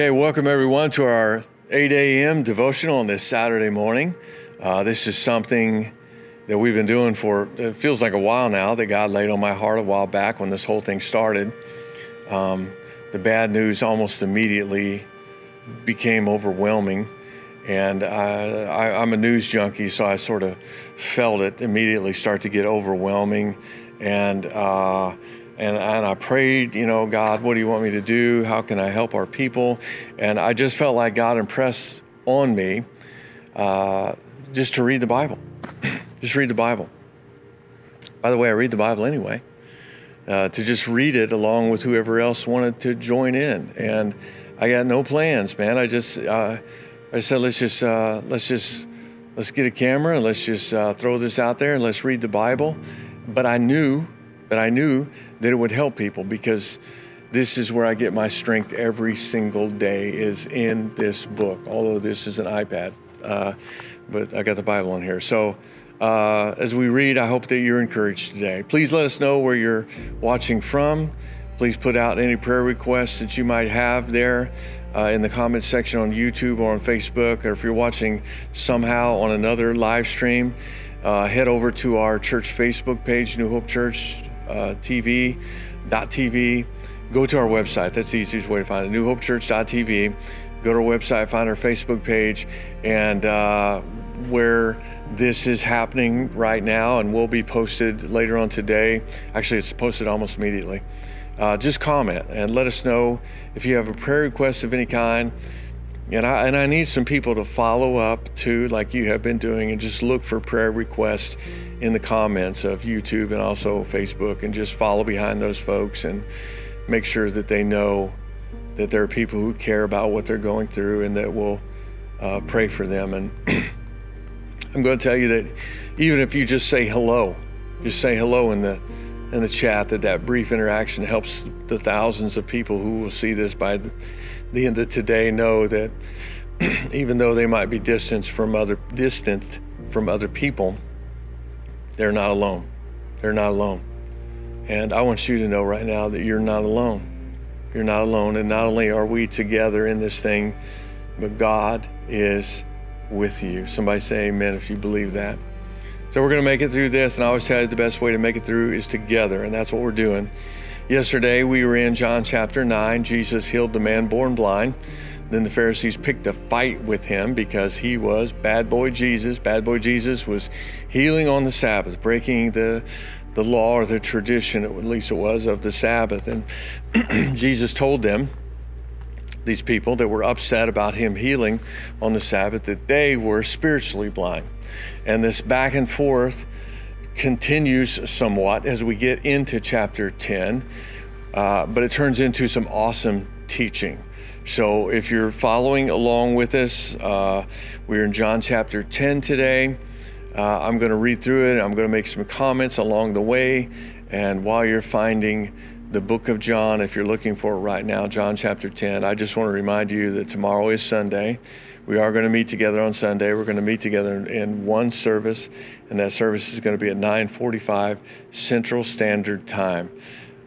Okay, welcome everyone to our 8 a.m. devotional on this Saturday morning. Uh, this is something that we've been doing for, it feels like a while now, that God laid on my heart a while back when this whole thing started. Um, the bad news almost immediately became overwhelming. And I, am a news junkie, so I sort of felt it immediately start to get overwhelming. And uh, and, and I prayed, you know, God, what do you want me to do? How can I help our people? And I just felt like God impressed on me uh, just to read the Bible. just read the Bible. By the way, I read the Bible anyway. Uh, to just read it along with whoever else wanted to join in, and I got no plans, man. I just uh, I said let's just uh, let's just let's get a camera and let's just uh, throw this out there and let's read the Bible. But I knew but I knew that it would help people because this is where I get my strength every single day is in this book. Although this is an iPad, uh, but I got the Bible in here. So uh, as we read, I hope that you're encouraged today. Please let us know where you're watching from. Please put out any prayer requests that you might have there uh, in the comments section on YouTube or on Facebook, or if you're watching somehow on another live stream. Uh, head over to our church Facebook page, New Hope Church uh, TV, .tv. Go to our website. That's the easiest way to find it. NewHopeChurch.tv. Go to our website, find our Facebook page, and uh, where this is happening right now and will be posted later on today. Actually, it's posted almost immediately. Uh, just comment and let us know if you have a prayer request of any kind. And I, and I need some people to follow up too, like you have been doing, and just look for prayer requests in the comments of YouTube and also Facebook, and just follow behind those folks and make sure that they know that there are people who care about what they're going through and that will uh, pray for them. And I'm going to tell you that even if you just say hello, just say hello in the in the chat, that that brief interaction helps the thousands of people who will see this by. The, the end of today know that even though they might be distanced from other distanced from other people, they're not alone. They're not alone. And I want you to know right now that you're not alone. You're not alone. And not only are we together in this thing, but God is with you. Somebody say amen if you believe that. So we're going to make it through this. And I always tell you the best way to make it through is together. And that's what we're doing. Yesterday we were in John chapter 9. Jesus healed the man born blind. Then the Pharisees picked a fight with him because he was bad boy Jesus. Bad boy Jesus was healing on the Sabbath, breaking the the law or the tradition, at least it was, of the Sabbath. And Jesus told them, these people that were upset about him healing on the Sabbath, that they were spiritually blind. And this back and forth continues somewhat as we get into chapter 10, uh, but it turns into some awesome teaching. So if you're following along with us, uh, we're in John chapter 10 today. Uh, I'm going to read through it. I'm going to make some comments along the way. And while you're finding the book of John, if you're looking for it right now, John chapter 10, I just want to remind you that tomorrow is Sunday. We are going to meet together on Sunday. We're going to meet together in one service, and that service is going to be at 9:45 Central Standard Time.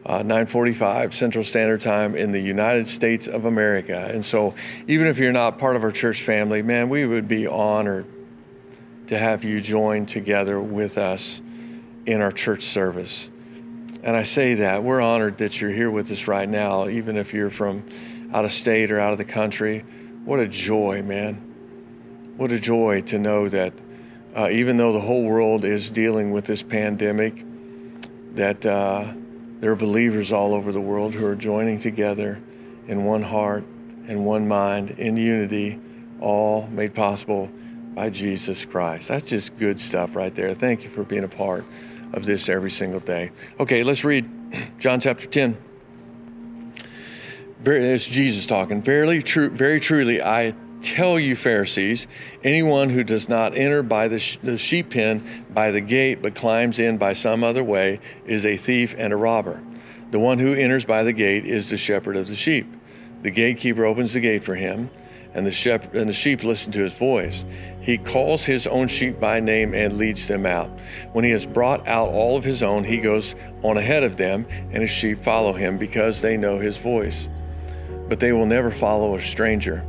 Uh, 9:45 Central Standard Time in the United States of America. And so, even if you're not part of our church family, man, we would be honored to have you join together with us in our church service. And I say that we're honored that you're here with us right now, even if you're from out of state or out of the country. What a joy, man. What a joy to know that uh, even though the whole world is dealing with this pandemic, that uh, there are believers all over the world who are joining together in one heart and one mind in unity, all made possible by Jesus Christ. That's just good stuff right there. Thank you for being a part of this every single day. Okay, let's read John chapter 10. It's Jesus talking. Verily, true, very truly, I tell you, Pharisees, anyone who does not enter by the, sh- the sheep pen by the gate, but climbs in by some other way, is a thief and a robber. The one who enters by the gate is the shepherd of the sheep. The gatekeeper opens the gate for him, and the, shepherd, and the sheep listen to his voice. He calls his own sheep by name and leads them out. When he has brought out all of his own, he goes on ahead of them, and his sheep follow him because they know his voice. But they will never follow a stranger.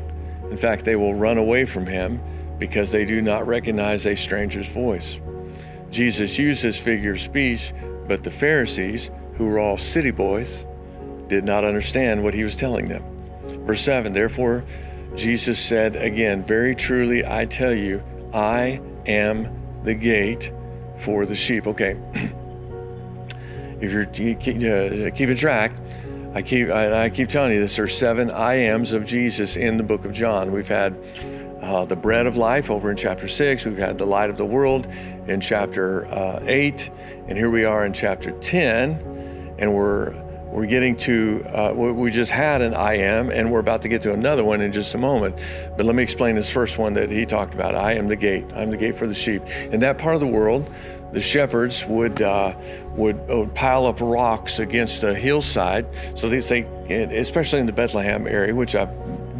In fact, they will run away from him because they do not recognize a stranger's voice. Jesus used this figure of speech, but the Pharisees, who were all city boys, did not understand what he was telling them. Verse 7 Therefore, Jesus said again, Very truly I tell you, I am the gate for the sheep. Okay. if you're uh, keeping track, I keep I, I, keep telling you this. There's seven I ams of Jesus in the book of John. We've had uh, the bread of life over in chapter six. We've had the light of the world in chapter uh, eight, and here we are in chapter ten, and we're we're getting to uh, we just had an I am, and we're about to get to another one in just a moment. But let me explain this first one that he talked about. I am the gate. I'm the gate for the sheep. In that part of the world, the shepherds would, uh, would, would pile up rocks against a hillside. So they say, especially in the Bethlehem area, which I've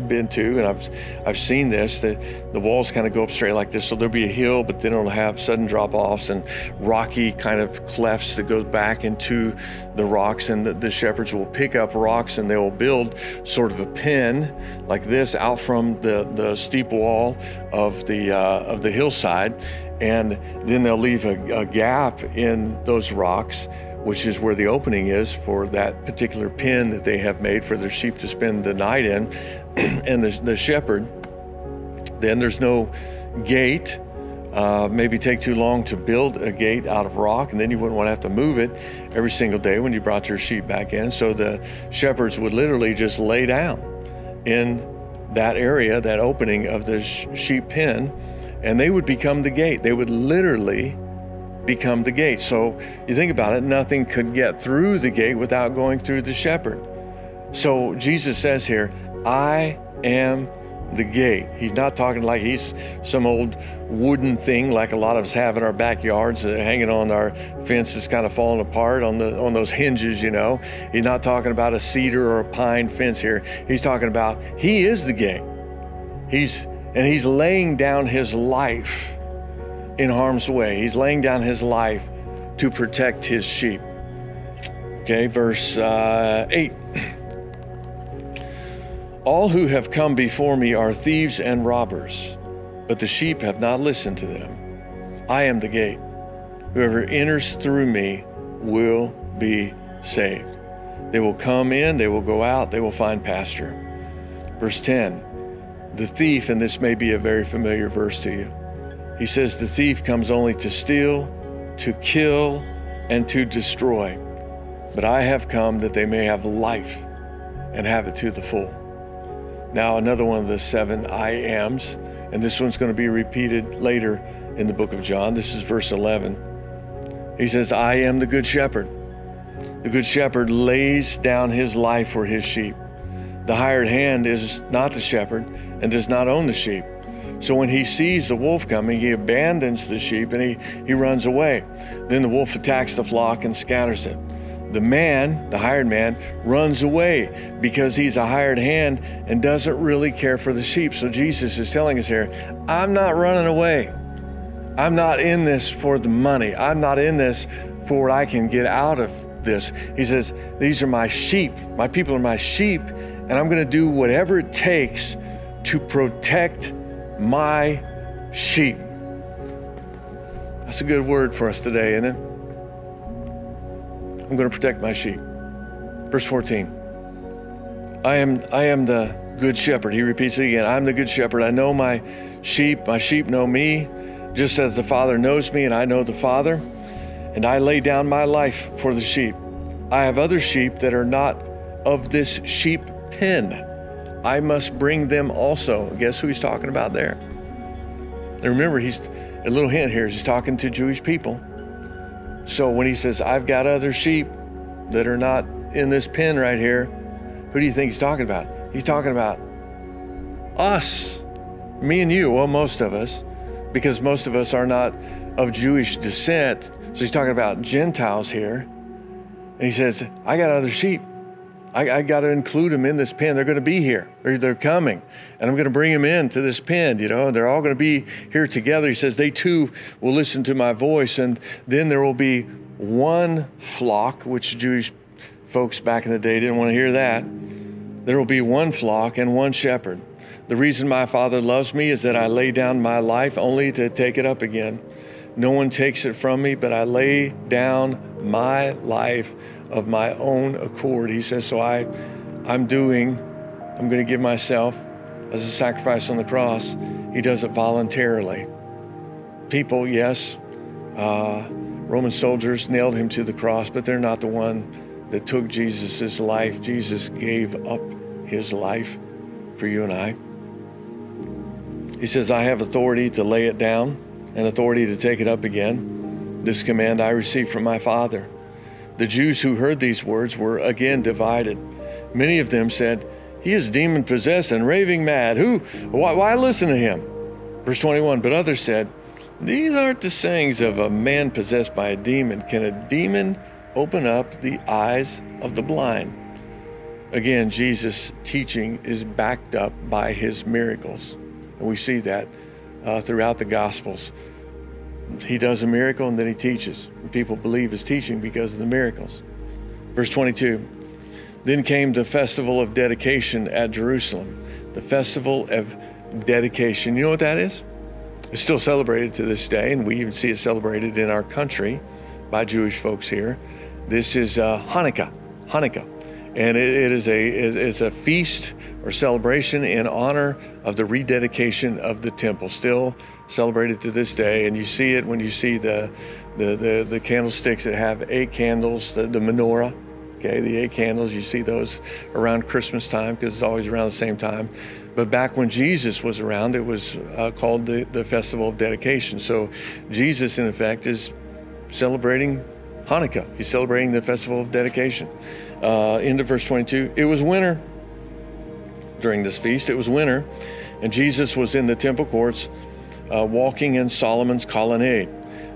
been to, and I've I've seen this. The the walls kind of go up straight like this, so there'll be a hill, but then it'll have sudden drop offs and rocky kind of clefts that goes back into the rocks, and the, the shepherds will pick up rocks and they will build sort of a pen like this out from the the steep wall of the uh, of the hillside, and then they'll leave a, a gap in those rocks which is where the opening is for that particular pen that they have made for their sheep to spend the night in. and the, the shepherd, then there's no gate. Uh, maybe take too long to build a gate out of rock, and then you wouldn't want to have to move it every single day when you brought your sheep back in. So the shepherds would literally just lay down in that area, that opening of the sheep pen, and they would become the gate. They would literally become the gate. So you think about it, nothing could get through the gate without going through the shepherd. So Jesus says here, I am the gate. He's not talking like he's some old wooden thing like a lot of us have in our backyards, uh, hanging on our fence that's kind of falling apart on the on those hinges. You know, he's not talking about a cedar or a pine fence here. He's talking about he is the gate. He's and he's laying down his life in harm's way. He's laying down his life to protect his sheep. Okay, verse uh, 8. All who have come before me are thieves and robbers, but the sheep have not listened to them. I am the gate. Whoever enters through me will be saved. They will come in, they will go out, they will find pasture. Verse 10 The thief, and this may be a very familiar verse to you, he says, The thief comes only to steal, to kill, and to destroy. But I have come that they may have life and have it to the full. Now, another one of the seven I ams, and this one's going to be repeated later in the book of John. This is verse 11. He says, I am the good shepherd. The good shepherd lays down his life for his sheep. The hired hand is not the shepherd and does not own the sheep. So when he sees the wolf coming, he abandons the sheep and he, he runs away. Then the wolf attacks the flock and scatters it. The man, the hired man, runs away because he's a hired hand and doesn't really care for the sheep. So Jesus is telling us here, I'm not running away. I'm not in this for the money. I'm not in this for what I can get out of this. He says, These are my sheep. My people are my sheep, and I'm going to do whatever it takes to protect my sheep. That's a good word for us today, isn't it? I'm going to protect my sheep. Verse 14. I am I am the good shepherd. He repeats it again. I'm the good shepherd. I know my sheep. My sheep know me, just as the Father knows me and I know the Father. And I lay down my life for the sheep. I have other sheep that are not of this sheep pen. I must bring them also. Guess who he's talking about there? And remember, he's a little hint here. He's talking to Jewish people. So when he says, I've got other sheep that are not in this pen right here, who do you think he's talking about? He's talking about us, me and you, well, most of us, because most of us are not of Jewish descent. So he's talking about Gentiles here. And he says, I got other sheep. I, I got to include them in this pen. They're going to be here. They're, they're coming. And I'm going to bring them in to this pen, you know. They're all going to be here together. He says, they too will listen to my voice. And then there will be one flock, which Jewish folks back in the day didn't want to hear that. There will be one flock and one shepherd. The reason my Father loves me is that I lay down my life only to take it up again. No one takes it from me, but I lay down my life of my own accord. He says, So I, I'm doing, I'm going to give myself as a sacrifice on the cross. He does it voluntarily. People, yes, uh, Roman soldiers nailed him to the cross, but they're not the one that took Jesus' life. Jesus gave up his life for you and I. He says, I have authority to lay it down and authority to take it up again. This command I received from my Father. The Jews who heard these words were again divided. Many of them said, He is demon possessed and raving mad. Who? Why, why listen to him? Verse 21 But others said, These aren't the sayings of a man possessed by a demon. Can a demon open up the eyes of the blind? Again, Jesus' teaching is backed up by his miracles. And we see that uh, throughout the Gospels. He does a miracle and then he teaches. People believe his teaching because of the miracles. Verse 22 Then came the festival of dedication at Jerusalem. The festival of dedication. You know what that is? It's still celebrated to this day, and we even see it celebrated in our country by Jewish folks here. This is uh, Hanukkah. Hanukkah and it, it is a is a feast or celebration in honor of the rededication of the temple, still celebrated to this day. And you see it when you see the the the, the candlesticks that have eight candles, the, the menorah. Okay, the eight candles, you see those around Christmas time because it's always around the same time. But back when Jesus was around, it was uh, called the, the Festival of Dedication. So Jesus, in effect, is celebrating Hanukkah. He's celebrating the Festival of Dedication uh, into verse 22. It was winter during this feast. It was winter, and Jesus was in the temple courts uh, walking in Solomon's colonnade.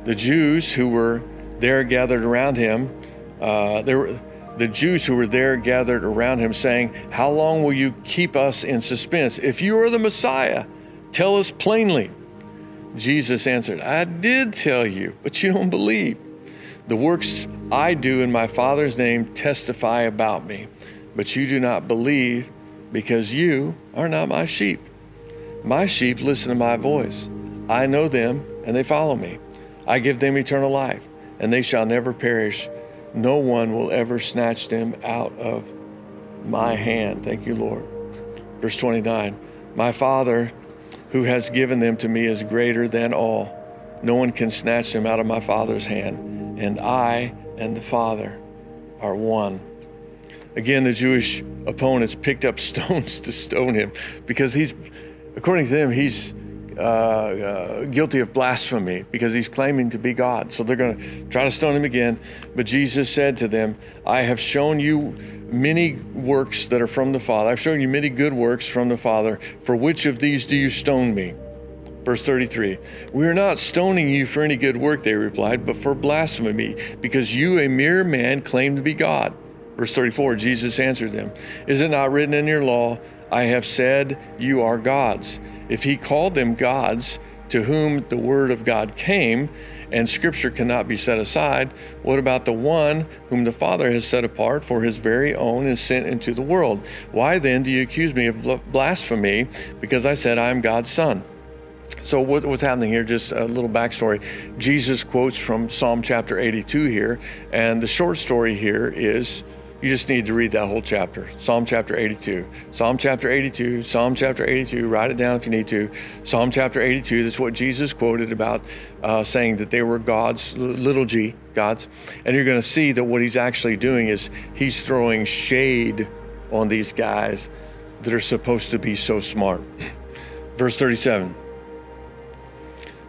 The Jews who were there gathered around him. Uh, there were the Jews who were there gathered around him, saying, How long will you keep us in suspense? If you are the Messiah, tell us plainly. Jesus answered, I did tell you, but you don't believe. The works I do in my Father's name testify about me, but you do not believe because you are not my sheep. My sheep listen to my voice. I know them, and they follow me. I give them eternal life, and they shall never perish. No one will ever snatch them out of my hand. Thank you, Lord. Verse 29 My Father, who has given them to me, is greater than all. No one can snatch them out of my Father's hand, and I and the Father are one. Again, the Jewish opponents picked up stones to stone him because he's, according to them, he's uh, uh, guilty of blasphemy because he's claiming to be God. So they're going to try to stone him again. But Jesus said to them, I have shown you many works that are from the Father. I've shown you many good works from the Father. For which of these do you stone me? Verse 33 We are not stoning you for any good work, they replied, but for blasphemy, because you, a mere man, claim to be God. Verse 34 Jesus answered them Is it not written in your law, I have said you are gods? If he called them gods, to whom the word of God came, and scripture cannot be set aside, what about the one whom the Father has set apart for his very own and sent into the world? Why then do you accuse me of blasphemy because I said I am God's son? So, what, what's happening here, just a little backstory. Jesus quotes from Psalm chapter 82 here, and the short story here is you just need to read that whole chapter Psalm chapter 82. Psalm chapter 82, Psalm chapter 82, write it down if you need to. Psalm chapter 82, that's what Jesus quoted about uh, saying that they were gods, little g, gods. And you're going to see that what he's actually doing is he's throwing shade on these guys that are supposed to be so smart. Verse 37.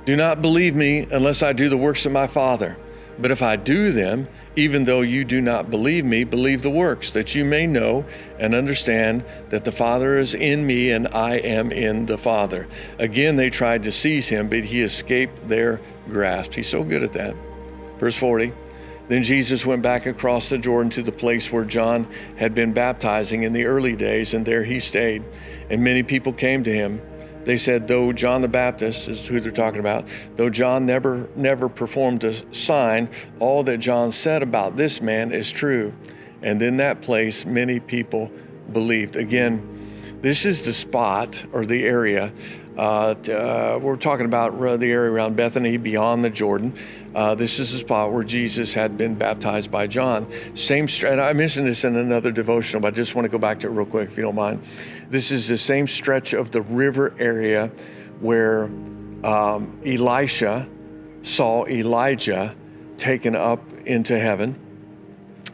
Do not believe me unless I do the works of my Father. But if I do them, even though you do not believe me, believe the works, that you may know and understand that the Father is in me and I am in the Father. Again, they tried to seize him, but he escaped their grasp. He's so good at that. Verse 40 Then Jesus went back across the Jordan to the place where John had been baptizing in the early days, and there he stayed. And many people came to him they said, though John the Baptist is who they're talking about, though John never never performed a sign, all that John said about this man is true. And in that place, many people believed. Again, this is the spot or the area. Uh, uh, we're talking about the area around Bethany, beyond the Jordan. Uh, this is the spot where Jesus had been baptized by John. Same, and I mentioned this in another devotional, but I just want to go back to it real quick, if you don't mind. This is the same stretch of the river area where um, Elisha saw Elijah taken up into heaven.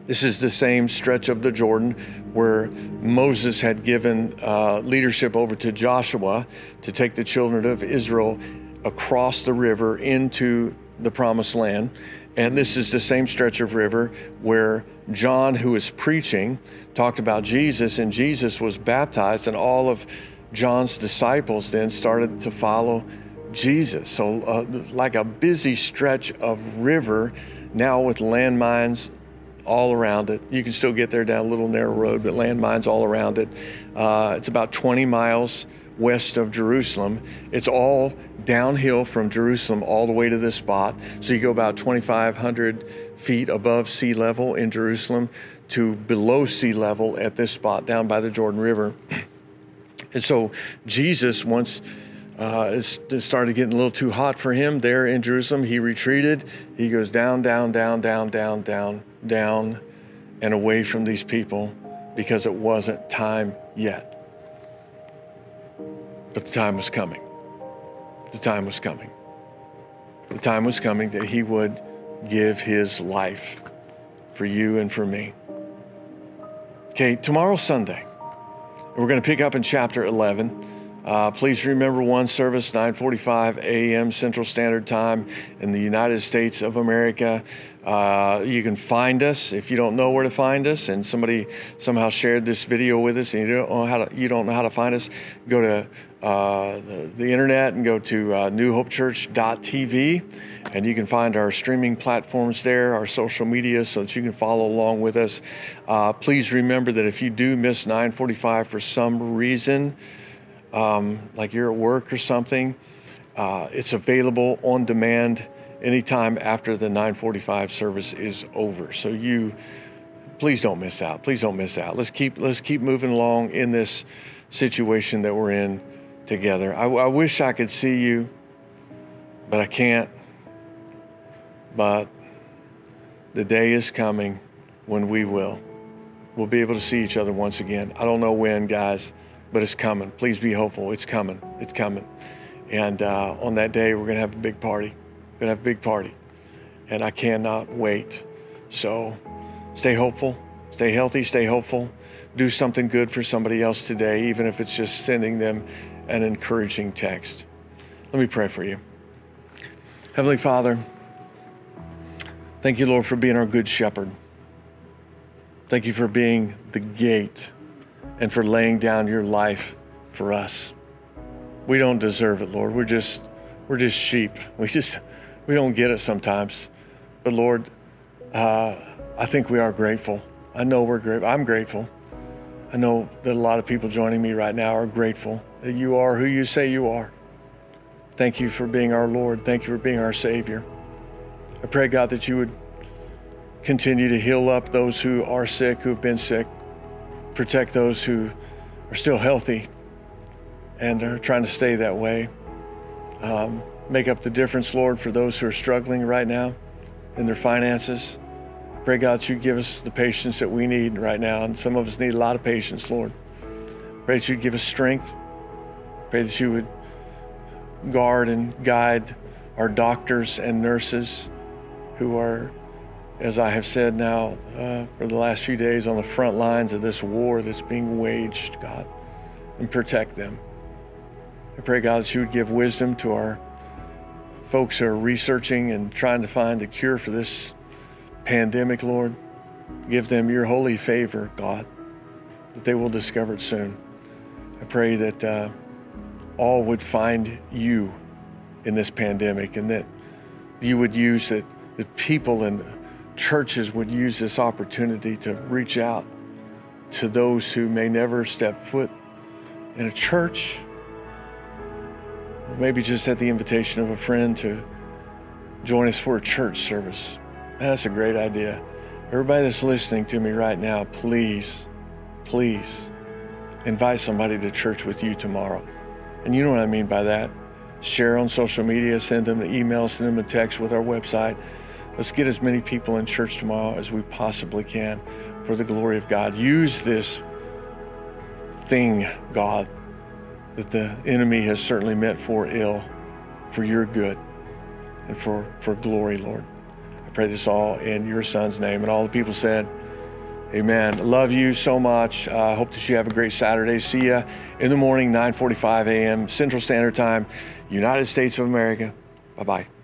This is the same stretch of the Jordan where Moses had given uh, leadership over to Joshua to take the children of Israel across the river into the promised land. And this is the same stretch of river where John, who was preaching, talked about Jesus, and Jesus was baptized, and all of John's disciples then started to follow Jesus. So, uh, like a busy stretch of river now with landmines all around it. You can still get there down a little narrow road, but landmines all around it. Uh, it's about 20 miles west of Jerusalem. It's all downhill from Jerusalem all the way to this spot. So you go about 2,500 feet above sea level in Jerusalem to below sea level at this spot down by the Jordan River. And so Jesus, once uh, it started getting a little too hot for him there in Jerusalem, he retreated. He goes down, down, down, down, down, down, down, and away from these people because it wasn't time yet. But the time was coming. The time was coming. The time was coming that he would give his life for you and for me. Okay, tomorrow's Sunday. We're going to pick up in chapter 11. Uh, please remember one service, 9:45 a.m. Central Standard Time in the United States of America. Uh, you can find us if you don't know where to find us, and somebody somehow shared this video with us, and you don't know how to you don't know how to find us. Go to uh, the, internet and go to uh, newhopechurch.tv, and you can find our streaming platforms there, our social media, so that you can follow along with us. Uh, please remember that if you do miss 9:45 for some reason um, like you're at work or something, uh, it's available on demand anytime after the 9:45 service is over. So you please don't miss out. Please don't miss out. Let's keep let's keep moving along in this situation that we're in together. I, I wish I could see you, but I can't. But the day is coming when we will. We'll be able to see each other once again. I don't know when, guys but it's coming. Please be hopeful. It's coming. It's coming. And uh, on that day, we're going to have a big party. We're going to have a big party. And I cannot wait. So stay hopeful, stay healthy, stay hopeful. Do something good for somebody else today, even if it's just sending them an encouraging text. Let me pray for you. Heavenly Father, thank you, Lord, for being our good shepherd. Thank you for being the gate and for laying down your life for us. We don't deserve it, Lord. We're just we're just sheep. We just we don't get it sometimes. But Lord, uh, I think we are grateful. I know we're grateful. I'm grateful. I know that a lot of people joining me right now are grateful that you are who you say you are. Thank you for being our Lord. Thank you for being our Savior. I pray, God, that you would continue to heal up those who are sick, who've been sick protect those who are still healthy and are trying to stay that way. Um, make up the difference, Lord, for those who are struggling right now in their finances. Pray, God, that you give us the patience that we need right now. And some of us need a lot of patience, Lord. Pray that you'd give us strength. Pray that you would guard and guide our doctors and nurses who are as I have said now uh, for the last few days, on the front lines of this war that's being waged, God, and protect them. I pray, God, that you would give wisdom to our folks who are researching and trying to find a cure for this pandemic, Lord. Give them your holy favor, God, that they will discover it soon. I pray that uh, all would find you in this pandemic and that you would use it, that people and churches would use this opportunity to reach out to those who may never step foot in a church, maybe just at the invitation of a friend to join us for a church service. That's a great idea. Everybody that's listening to me right now, please, please invite somebody to church with you tomorrow. And you know what I mean by that. Share on social media, send them an email, send them a text with our website. Let's get as many people in church tomorrow as we possibly can for the glory of God. Use this thing, God, that the enemy has certainly meant for ill, for your good and for, for glory, Lord. Pray this all in your son's name. And all the people said, Amen. Love you so much. I uh, hope that you have a great Saturday. See you in the morning, 9:45 a.m. Central Standard Time, United States of America. Bye bye.